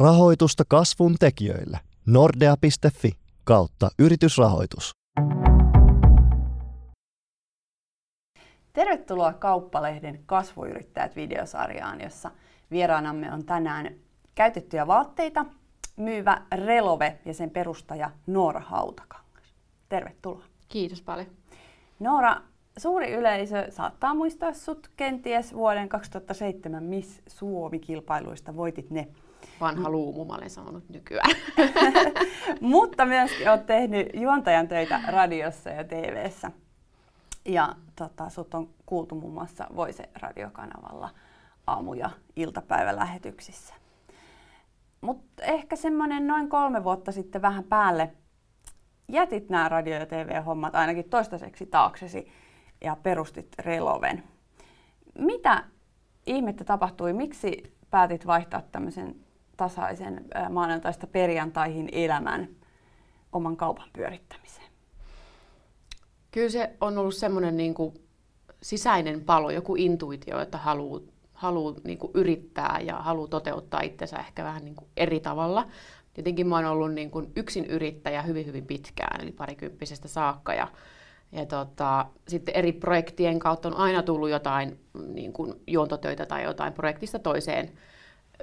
Rahoitusta kasvun tekijöille. Nordea.fi kautta yritysrahoitus. Tervetuloa Kauppalehden Kasvuyrittäjät videosarjaan, jossa vieraanamme on tänään käytettyjä vaatteita myyvä Relove ja sen perustaja Noora Hautakangas. Tervetuloa. Kiitos paljon. Noora, suuri yleisö saattaa muistaa sut kenties vuoden 2007 Miss Suomi-kilpailuista. Voitit ne. Vanha luumu, mä olen sanonut nykyään. Mutta myöskin olet tehnyt juontajan töitä radiossa ja TV:ssä. Ja tota, sut on kuultu muun muassa Voise radiokanavalla aamu- ja iltapäivälähetyksissä. Mutta ehkä semmoinen noin kolme vuotta sitten vähän päälle jätit nämä radio- ja TV-hommat ainakin toistaiseksi taaksesi ja perustit Reloven. Mitä ihmettä tapahtui? Miksi päätit vaihtaa tämmöisen tasaisen maanantaista perjantaihin elämän oman kaupan pyörittämiseen? Kyllä se on ollut semmoinen niin kuin sisäinen palo, joku intuitio, että haluaa haluu niin kuin yrittää ja haluaa toteuttaa itsensä ehkä vähän niin kuin eri tavalla. Tietenkin mä oon ollut niin kuin yksin yrittäjä hyvin hyvin pitkään, eli parikymppisestä saakka. Ja, ja tota, sitten eri projektien kautta on aina tullut jotain niin kuin juontotöitä tai jotain projektista toiseen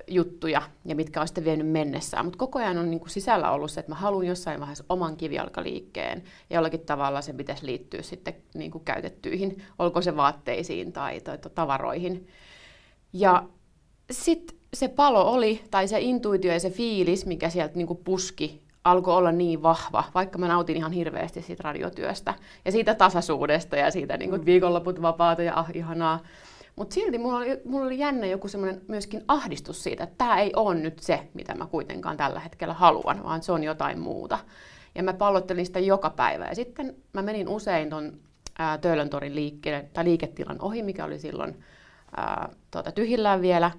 juttuja, ja mitkä on sitten vienyt mennessään. Mutta koko ajan on niin kuin sisällä ollut se, että mä haluan jossain vaiheessa oman kivijalkaliikkeen, ja jollakin tavalla se pitäisi liittyä sitten niin kuin käytettyihin, olko se vaatteisiin tai, tai, tavaroihin. Ja sitten se palo oli, tai se intuitio ja se fiilis, mikä sieltä niin kuin puski, alkoi olla niin vahva, vaikka mä nautin ihan hirveästi siitä radiotyöstä ja siitä tasaisuudesta ja siitä niin kuin, viikonloput vapaata ja ah, ihanaa. Mutta silti mulla oli, mulla oli jännä joku semmoinen myöskin ahdistus siitä, että tämä ei ole nyt se, mitä mä kuitenkaan tällä hetkellä haluan, vaan se on jotain muuta. Ja mä pallottelin sitä joka päivä. Ja sitten mä menin usein ton Töölöntorin liikkeelle, tai liiketilan ohi, mikä oli silloin ää, tuota, tyhjillään vielä.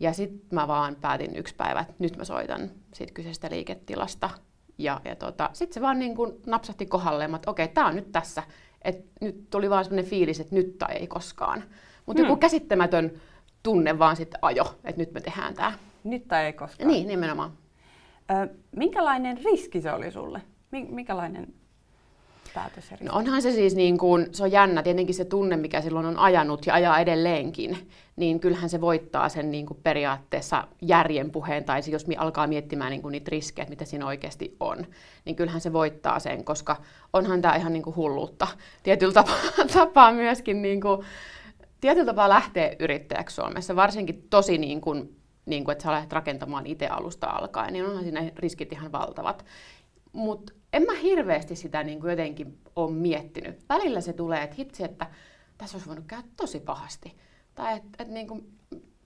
Ja sitten mä vaan päätin yksi päivä, että nyt mä soitan siitä kyseisestä liiketilasta. Ja, ja tota, sitten se vaan niin kuin napsahti kohdalleen, että okei, tämä on nyt tässä. Et nyt tuli vaan sellainen fiilis, että nyt tai ei koskaan. Mutta hmm. joku käsittämätön tunne vaan sitten ajo, että nyt me tehdään tämä. Nyt tai ei koskaan. Niin, nimenomaan. Ö, minkälainen riski se oli sulle? Minkälainen päätös no onhan se siis niin kuin, se on jännä, tietenkin se tunne, mikä silloin on ajanut ja ajaa edelleenkin, niin kyllähän se voittaa sen niin kuin periaatteessa järjen puheen, tai jos alkaa miettimään niin kuin niitä riskejä, mitä siinä oikeasti on, niin kyllähän se voittaa sen, koska onhan tämä ihan niin kuin hulluutta tietyllä tapaa, tapaa myöskin, niin kuin, tietyllä tapaa lähtee yrittäjäksi Suomessa, varsinkin tosi niin kuin, niin kuin, että sä lähdet rakentamaan itse alusta alkaen, niin onhan siinä riskit ihan valtavat. Mutta en mä hirveästi sitä niin kuin jotenkin ole miettinyt. Välillä se tulee, että hitsi, että tässä olisi voinut käydä tosi pahasti. Tai että et, niin kuin,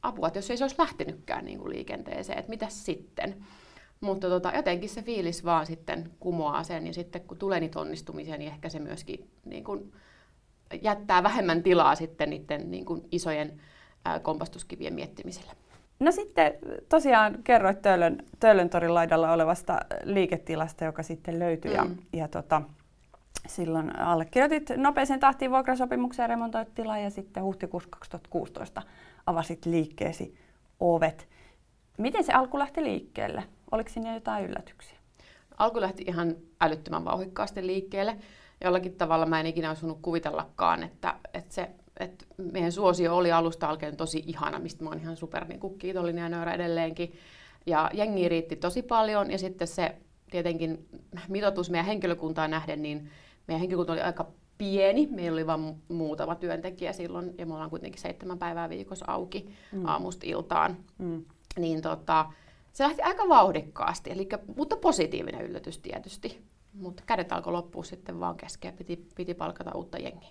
apua, että jos ei se olisi lähtenytkään niin kuin liikenteeseen, että mitä sitten. Mutta tota, jotenkin se fiilis vaan sitten kumoaa sen, ja sitten kun tulee niitä onnistumisia, niin ehkä se myöskin niin kuin, jättää vähemmän tilaa sitten niiden niin kuin, isojen kompastuskivien miettimiselle. No sitten tosiaan kerroit Töölön, Töölön torin laidalla olevasta liiketilasta, joka sitten löytyi. Mm. Ja, ja tota, silloin allekirjoitit nopeeseen tahtiin vuokrasopimuksen ja remontoit tilaa ja sitten huhtikuussa 2016 avasit liikkeesi ovet. Miten se alku lähti liikkeelle? Oliko sinne jotain yllätyksiä? Alku lähti ihan älyttömän vauhikkaasti liikkeelle. Jollakin tavalla mä en ikinä osannut kuvitellakaan, että, että se et meidän suosio oli alusta alkaen tosi ihana, mistä mä oon ihan super niin kuin, kiitollinen ja nöyrä edelleenkin. Ja jengi riitti tosi paljon ja sitten se tietenkin mitoitus meidän henkilökuntaan nähden, niin meidän henkilökunta oli aika pieni. Meillä oli vain muutama työntekijä silloin ja me ollaan kuitenkin seitsemän päivää viikossa auki mm. aamusta iltaan. Mm. Niin tota, se lähti aika vauhdikkaasti, eli, mutta positiivinen yllätys tietysti. Mutta kädet alkoi loppua sitten vaan kesken ja piti, piti palkata uutta jengiä.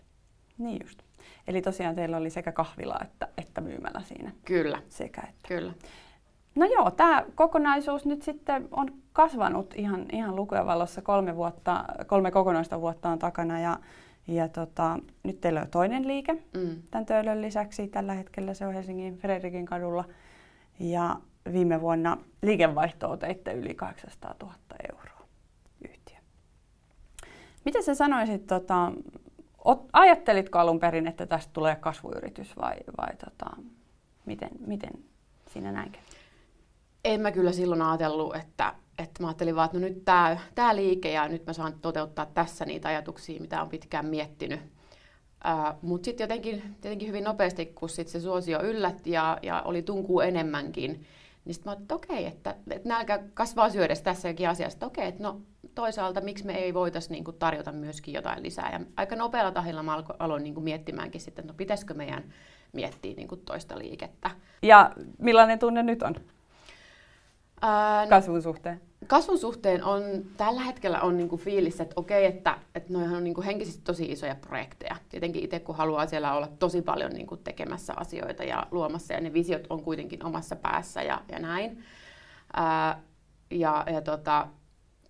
Niin just. Eli tosiaan teillä oli sekä kahvila että, että myymälä siinä. Kyllä. Sekä että. Kyllä. No joo, tämä kokonaisuus nyt sitten on kasvanut ihan, ihan lukujen valossa kolme, vuotta, kolme kokonaista vuotta on takana ja, ja tota, nyt teillä on toinen liike mm. tämän Töölön lisäksi. Tällä hetkellä se on Helsingin Fredrikin kadulla ja viime vuonna liikevaihtoa teitte yli 800 000 euroa. Miten sä sanoisit, tota, Ajattelitko alun perin, että tästä tulee kasvuyritys vai, vai tota, miten, miten siinä näin kävi? en mä kyllä silloin ajatellut, että, että mä ajattelin vaan, että no nyt tämä tää liike ja nyt mä saan toteuttaa tässä niitä ajatuksia, mitä on pitkään miettinyt. Uh, Mutta sitten jotenkin, jotenkin hyvin nopeasti, kun sit se suosio yllätti ja, ja oli tunkuu enemmänkin, niin sitten mä ajattelin, että okei, että, että nälkä kasvaa syödessä tässäkin asiassa. Että okei, että no toisaalta miksi me ei voitaisiin niin tarjota myöskin jotain lisää. Ja aika nopealla tahilla mä aloin niin miettimäänkin sitten, että no pitäisikö meidän miettiä niin toista liikettä. Ja millainen tunne nyt on? Ää, kasvun suhteen? Kasvun suhteen on, tällä hetkellä on niinku fiilis, että okei, että, että noihan on niinku henkisesti tosi isoja projekteja. Tietenkin itse kun haluaa siellä olla tosi paljon niinku tekemässä asioita ja luomassa ja ne visiot on kuitenkin omassa päässä ja, ja näin. Ää, ja, ja tota,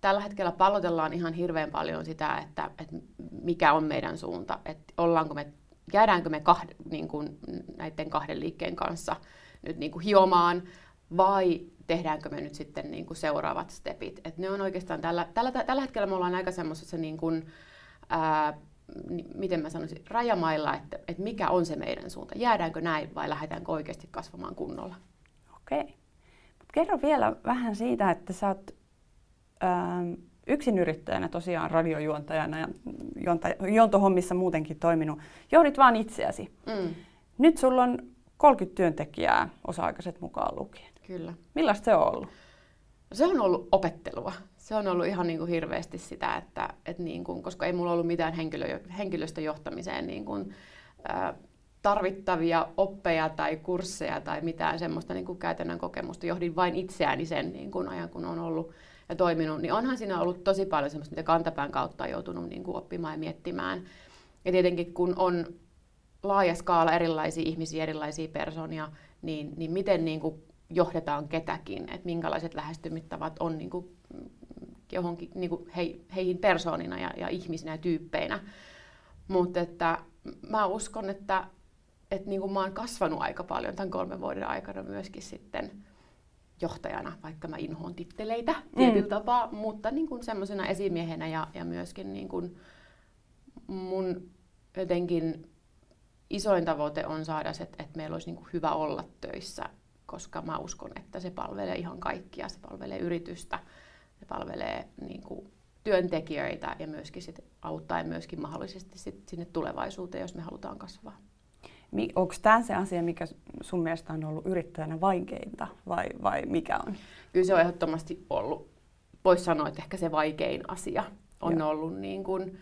tällä hetkellä pallotellaan ihan hirveän paljon sitä, että, että mikä on meidän suunta, että ollaanko me, jäädäänkö me kahde, niin kuin näiden kahden liikkeen kanssa nyt niin kuin hiomaan vai tehdäänkö me nyt sitten niin kuin seuraavat stepit. Et ne on oikeastaan tällä, tällä, tällä hetkellä me ollaan aika semmoisessa niin kuin, ää, miten mä sanoisin, rajamailla, että, että mikä on se meidän suunta. Jäädäänkö näin vai lähdetäänkö oikeasti kasvamaan kunnolla? Okei. Mut kerro vielä vähän siitä, että sä oot yksinyrittäjänä tosiaan radiojuontajana ja juontohommissa muutenkin toiminut. Johdit vaan itseäsi. Mm. Nyt sulla on 30 työntekijää, osa-aikaiset mukaan lukien. Kyllä. Millaista se on ollut? Se on ollut opettelua. Se on ollut ihan niin kuin hirveästi sitä, että, että niin kuin, koska ei mulla ollut mitään henkilö, henkilöstöjohtamiseen niin kuin, äh, tarvittavia oppeja tai kursseja tai mitään semmoista niin kuin käytännön kokemusta. Johdin vain itseäni sen niin kuin ajan, kun on ollut ja toiminut, niin onhan siinä ollut tosi paljon semmoista, mitä kantapään kautta on joutunut niin kuin oppimaan ja miettimään. Ja tietenkin kun on laaja skaala erilaisia ihmisiä, erilaisia persoonia, niin, niin miten niin kuin johdetaan ketäkin, että minkälaiset lähestymittavat on niin kuin johonkin niin kuin he, heihin persoonina ja, ja ihmisinä ja tyyppeinä. Mutta että mä uskon, että, että niin kuin mä oon kasvanut aika paljon tämän kolmen vuoden aikana myöskin sitten johtajana, vaikka mä inhoon titteleitä mm. tietyllä tapaa, mutta niin kuin semmoisena esimiehenä ja, ja myöskin niin kuin mun jotenkin isoin tavoite on saada se, että meillä olisi niin kuin hyvä olla töissä, koska mä uskon, että se palvelee ihan kaikkia. Se palvelee yritystä, se palvelee niin kuin työntekijöitä ja myöskin sit auttaa myöskin mahdollisesti sit sinne tulevaisuuteen, jos me halutaan kasvaa. Onko tämä se asia, mikä sun mielestä on ollut yrittäjänä vaikeinta vai, vai mikä on? Kyllä se on ehdottomasti ollut, voisi sanoa, että ehkä se vaikein asia on Joo. ollut niin kuin,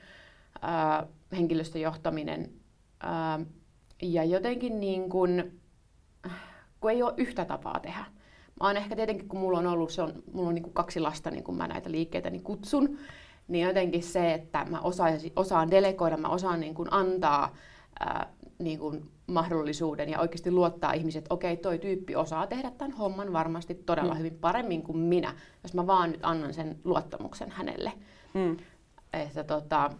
äh, henkilöstöjohtaminen. Äh, ja jotenkin niin kuin, kun ei ole yhtä tapaa tehdä. Mä oon ehkä tietenkin, kun mulla on ollut, se on, mulla on niin kuin kaksi lasta, niin kun mä näitä liikkeitä niin kutsun, niin jotenkin se, että mä osaan, osaan delegoida, mä osaan niin kuin antaa ää, niin kuin mahdollisuuden ja oikeasti luottaa ihmiset, että okei, toi tyyppi osaa tehdä tämän homman varmasti todella mm. hyvin paremmin kuin minä, jos mä vaan nyt annan sen luottamuksen hänelle. Mm. Että tota,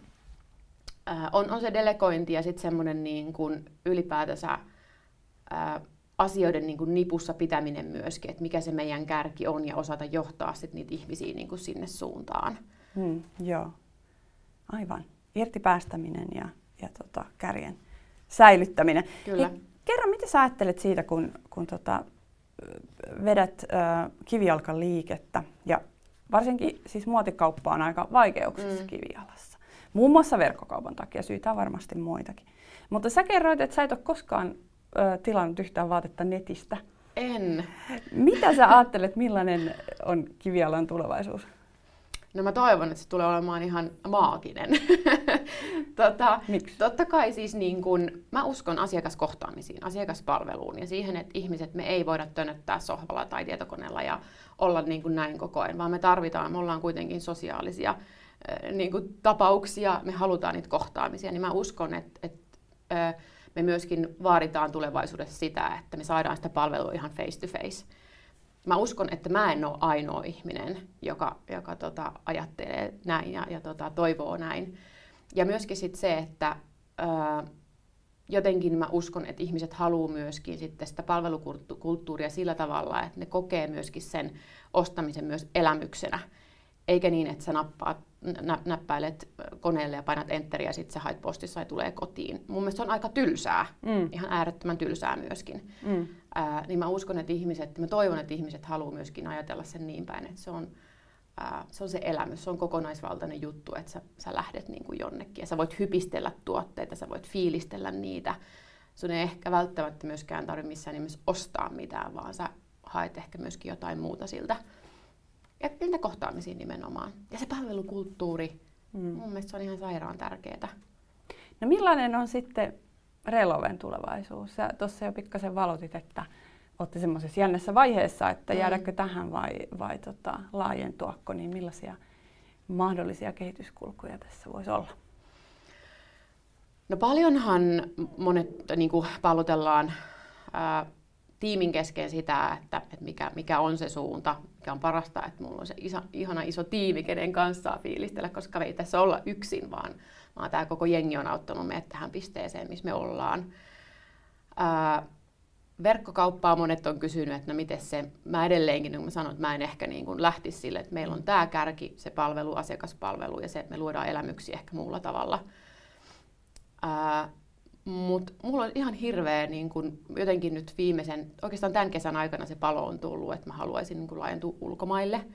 ää, on, on se delegointi ja sitten semmoinen niin kuin ylipäätänsä ää, asioiden niin kuin nipussa pitäminen myöskin, että mikä se meidän kärki on ja osata johtaa sit niitä ihmisiä niin kuin sinne suuntaan. Mm, joo, aivan. Irti päästäminen ja, ja tota, kärjen säilyttäminen. Kyllä. Hei, kerro, mitä sä ajattelet siitä, kun, kun tota, vedät äh, kivijalkan liikettä ja varsinkin siis muotikauppa on aika vaikeuksissa mm. kivijalassa. Muun muassa verkkokaupan takia, syitä on varmasti muitakin. Mutta sä kerroit, että sä et ole koskaan ö, tilannut yhtään vaatetta netistä. En. Mitä sä ajattelet, millainen on kivialan tulevaisuus? No mä toivon, että se tulee olemaan ihan maaginen. tota, Miksi? Totta kai siis niin kun, mä uskon asiakaskohtaamisiin, asiakaspalveluun ja siihen, että ihmiset, me ei voida tönöttää sohvalla tai tietokoneella ja olla niin kuin näin koko ajan, vaan me tarvitaan, me ollaan kuitenkin sosiaalisia niin kuin tapauksia, me halutaan niitä kohtaamisia, niin mä uskon, että, että me myöskin vaaditaan tulevaisuudessa sitä, että me saadaan sitä palvelua ihan face to face. Mä uskon, että mä en ole ainoa ihminen, joka, joka tota, ajattelee näin ja, ja tota, toivoo näin. Ja myöskin sit se, että ää, jotenkin mä uskon, että ihmiset haluaa myöskin sitten sitä palvelukulttuuria sillä tavalla, että ne kokee myöskin sen ostamisen myös elämyksenä. Eikä niin, että sä nappaat nä- näppäilet koneelle ja painat enteriä ja sitten se hait postissa ja tulee kotiin. Mun mielestä se on aika tylsää, Mm. ihan äärettömän tylsää myöskin. Mm. Ää, niin mä uskon, että ihmiset, mä toivon, että ihmiset haluaa myöskin ajatella sen niin päin, että se on, ää, se on se elämys, se on kokonaisvaltainen juttu, että sä, sä lähdet niin kuin jonnekin ja sä voit hypistellä tuotteita, sä voit fiilistellä niitä. Sun ei ehkä välttämättä myöskään tarvitse missään nimessä ostaa mitään, vaan sä haet ehkä myöskin jotain muuta siltä. Ja niitä kohtaamisia nimenomaan. Ja se palvelukulttuuri, Mm. mun mielestä se on ihan sairaan tärkeää. No millainen on sitten Reloven tulevaisuus? Sä tuossa jo pikkasen valotit, että olette semmoisessa jännässä vaiheessa, että Mm. jäädäkö tähän vai, vai tota, laajentuako, niin millaisia mahdollisia kehityskulkuja tässä voisi olla? No paljonhan monet niin kuin pallotellaan ää, tiimin kesken sitä, että, että mikä, mikä on se suunta, mikä on parasta, että mulla on se iso, ihana iso tiimi, kenen kanssa saa fiilistellä, koska me ei tässä olla yksin, vaan, vaan tämä koko jengi on auttanut meidät tähän pisteeseen, missä me ollaan. Ää, verkkokauppaa monet on kysynyt, että no miten se, mä edelleenkin, niin kuin mä sanoin, että mä en ehkä niin kuin lähtisi sille, että meillä on tämä kärki, se palvelu, asiakaspalvelu ja se, että me luodaan elämyksiä ehkä muulla tavalla. Mutta mulla on ihan hirveä niin kun, jotenkin nyt viimeisen, oikeastaan tämän kesän aikana se palo on tullut, että mä haluaisin niin kun, laajentua ulkomaille.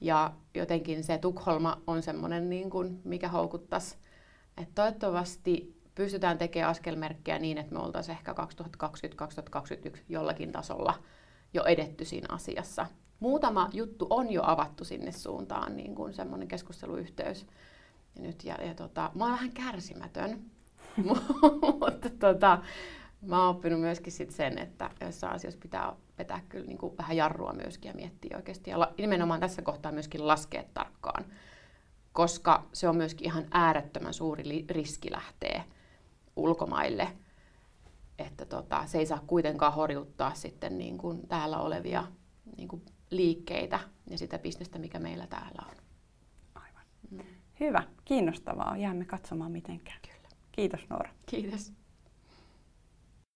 Ja jotenkin se Tukholma on semmoinen, niin kun, mikä houkuttaisi. Et toivottavasti pystytään tekemään askelmerkkejä niin, että me oltaisiin ehkä 2020-2021 jollakin tasolla jo edetty siinä asiassa. Muutama juttu on jo avattu sinne suuntaan, niin kuin semmoinen keskusteluyhteys. Ja nyt, ja, ja tota, mä oon vähän kärsimätön, mutta tota, mä oon oppinut myöskin sit sen, että jossain asioissa pitää vetää kyllä niin kuin vähän jarrua myöskin ja miettiä oikeasti. Ja la, nimenomaan tässä kohtaa myöskin laskea tarkkaan, koska se on myöskin ihan äärettömän suuri li, riski lähteä ulkomaille. Että tota, se ei saa kuitenkaan horjuttaa sitten niin kuin täällä olevia niin kuin liikkeitä ja sitä bisnestä, mikä meillä täällä on. Hyvä, kiinnostavaa. Jäämme katsomaan miten käy. Kiitos Noora. Kiitos.